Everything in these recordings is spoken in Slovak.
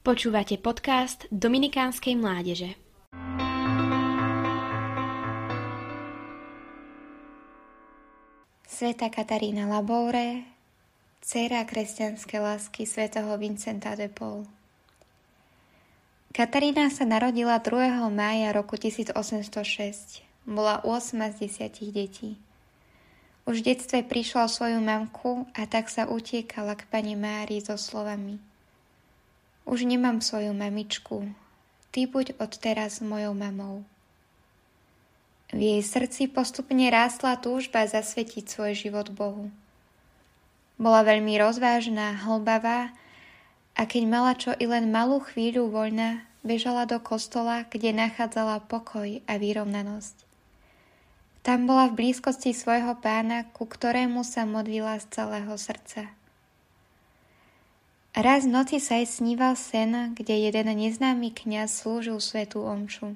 Počúvate podcast Dominikánskej mládeže. Sveta Katarína Laboure, dcera kresťanskej lásky svätého Vincenta de Paul. Katarína sa narodila 2. mája roku 1806. Bola 8 z 10 detí. Už v detstve prišla svoju mamku a tak sa utiekala k pani Mári so slovami – už nemám svoju mamičku, ty buď odteraz mojou mamou. V jej srdci postupne rástla túžba zasvetiť svoj život Bohu. Bola veľmi rozvážna, hlbavá a keď mala čo i len malú chvíľu voľna, bežala do kostola, kde nachádzala pokoj a vyrovnanosť. Tam bola v blízkosti svojho pána, ku ktorému sa modlila z celého srdca. Raz v noci sa jej sníval sen, kde jeden neznámy kňaz slúžil svetú omšu.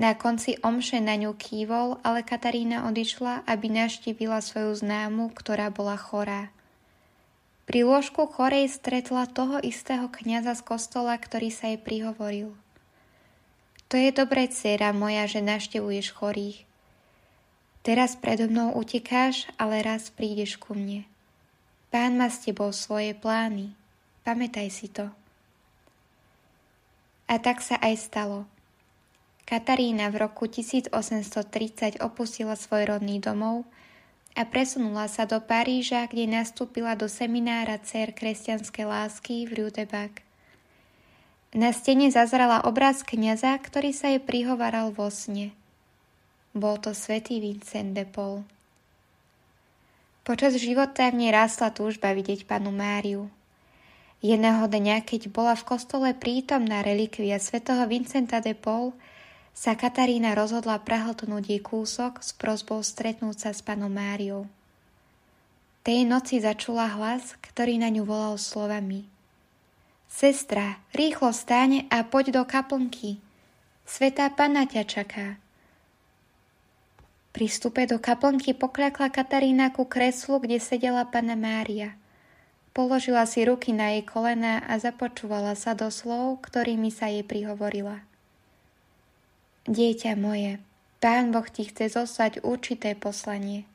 Na konci omše na ňu kývol, ale Katarína odišla, aby naštívila svoju známu, ktorá bola chorá. Pri lôžku chorej stretla toho istého kňaza z kostola, ktorý sa jej prihovoril. To je dobré, dcera moja, že naštevuješ chorých. Teraz predo mnou utekáš, ale raz prídeš ku mne. Pán má s tebou svoje plány. Pamätaj si to. A tak sa aj stalo. Katarína v roku 1830 opustila svoj rodný domov a presunula sa do Paríža, kde nastúpila do seminára Cer kresťanskej lásky v Rudebak. Na stene zazrala obraz kniaza, ktorý sa jej prihovaral vo sne. Bol to svätý Vincent de Paul. Počas života v nej rástla túžba vidieť panu Máriu, Jedného dňa, keď bola v kostole prítomná relikvia svätého Vincenta de Paul, sa Katarína rozhodla prehltnúť jej kúsok s prozbou stretnúť sa s panom Máriou. Tej noci začula hlas, ktorý na ňu volal slovami. Sestra, rýchlo stáň a poď do kaplnky. Svetá panna ťa čaká. Pri vstupe do kaplnky pokľakla Katarína ku kreslu, kde sedela pana Mária – Položila si ruky na jej kolena a započúvala sa do slov, ktorými sa jej prihovorila. Dieťa moje, Pán Boh ti chce zostať určité poslanie.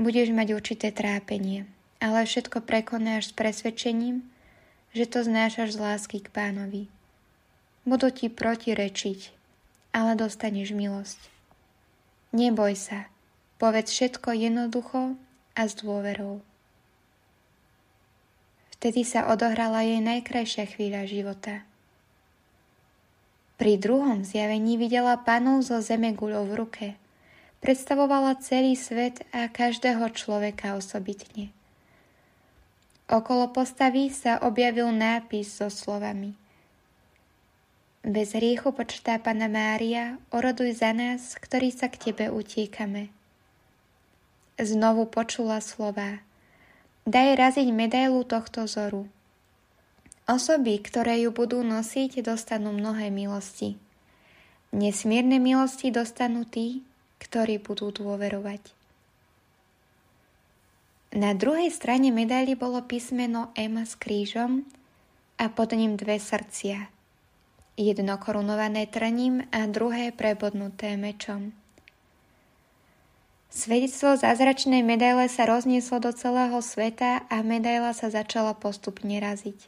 Budeš mať určité trápenie, ale všetko prekonáš s presvedčením, že to znášaš z lásky k pánovi. Budú ti protirečiť, ale dostaneš milosť. Neboj sa, povedz všetko jednoducho a s dôverou. Vtedy sa odohrala jej najkrajšia chvíľa života. Pri druhom zjavení videla panov zeme guľou v ruke. Predstavovala celý svet a každého človeka osobitne. Okolo postavy sa objavil nápis so slovami Bez hriechu počtá Pana Mária, oroduj za nás, ktorí sa k Tebe utiekame. Znovu počula slova Daj raziť medailu tohto zoru. Osoby, ktoré ju budú nosiť, dostanú mnohé milosti. Nesmierne milosti dostanú tí, ktorí budú dôverovať. Na druhej strane medaily bolo písmeno M s krížom a pod ním dve srdcia. Jedno korunované trním a druhé prebodnuté mečom. Svedectvo zázračnej medaile sa roznieslo do celého sveta a medaila sa začala postupne raziť.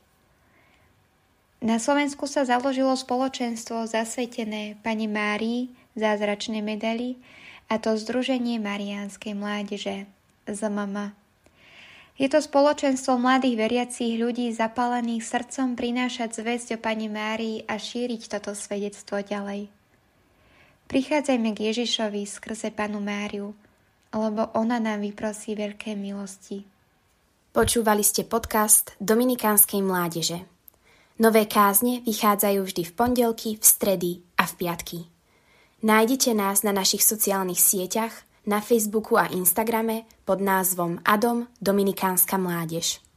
Na Slovensku sa založilo spoločenstvo zasvetené pani Márii zázračnej medaily a to Združenie Mariánskej mládeže ZMM. Je to spoločenstvo mladých veriacich ľudí zapálených srdcom prinášať zväzť o pani Márii a šíriť toto svedectvo ďalej. Prichádzajme k Ježišovi skrze panu Máriu, lebo ona nám vyprosí veľké milosti. Počúvali ste podcast Dominikánskej mládeže. Nové kázne vychádzajú vždy v pondelky, v stredy a v piatky. Nájdete nás na našich sociálnych sieťach, na Facebooku a Instagrame pod názvom Adom Dominikánska mládež.